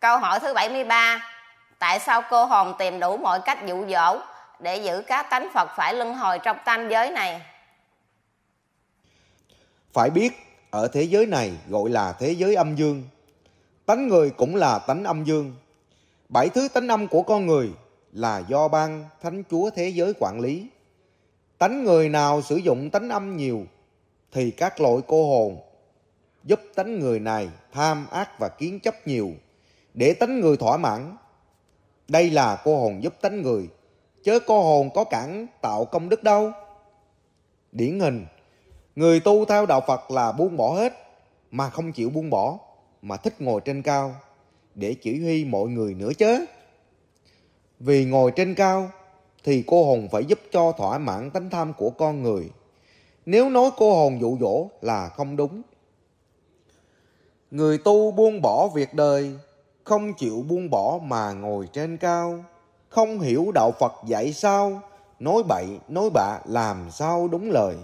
Câu hỏi thứ 73 Tại sao cô hồn tìm đủ mọi cách dụ dỗ để giữ các tánh Phật phải luân hồi trong tam giới này? Phải biết, ở thế giới này gọi là thế giới âm dương. Tánh người cũng là tánh âm dương. Bảy thứ tánh âm của con người là do ban thánh chúa thế giới quản lý. Tánh người nào sử dụng tánh âm nhiều thì các loại cô hồn giúp tánh người này tham ác và kiến chấp nhiều để tánh người thỏa mãn. Đây là cô hồn giúp tánh người, chớ cô hồn có cản tạo công đức đâu. Điển hình, người tu theo đạo Phật là buông bỏ hết, mà không chịu buông bỏ, mà thích ngồi trên cao, để chỉ huy mọi người nữa chớ. Vì ngồi trên cao, thì cô hồn phải giúp cho thỏa mãn tánh tham của con người. Nếu nói cô hồn dụ dỗ là không đúng. Người tu buông bỏ việc đời, không chịu buông bỏ mà ngồi trên cao. Không hiểu đạo Phật dạy sao, nói bậy, nói bạ làm sao đúng lời.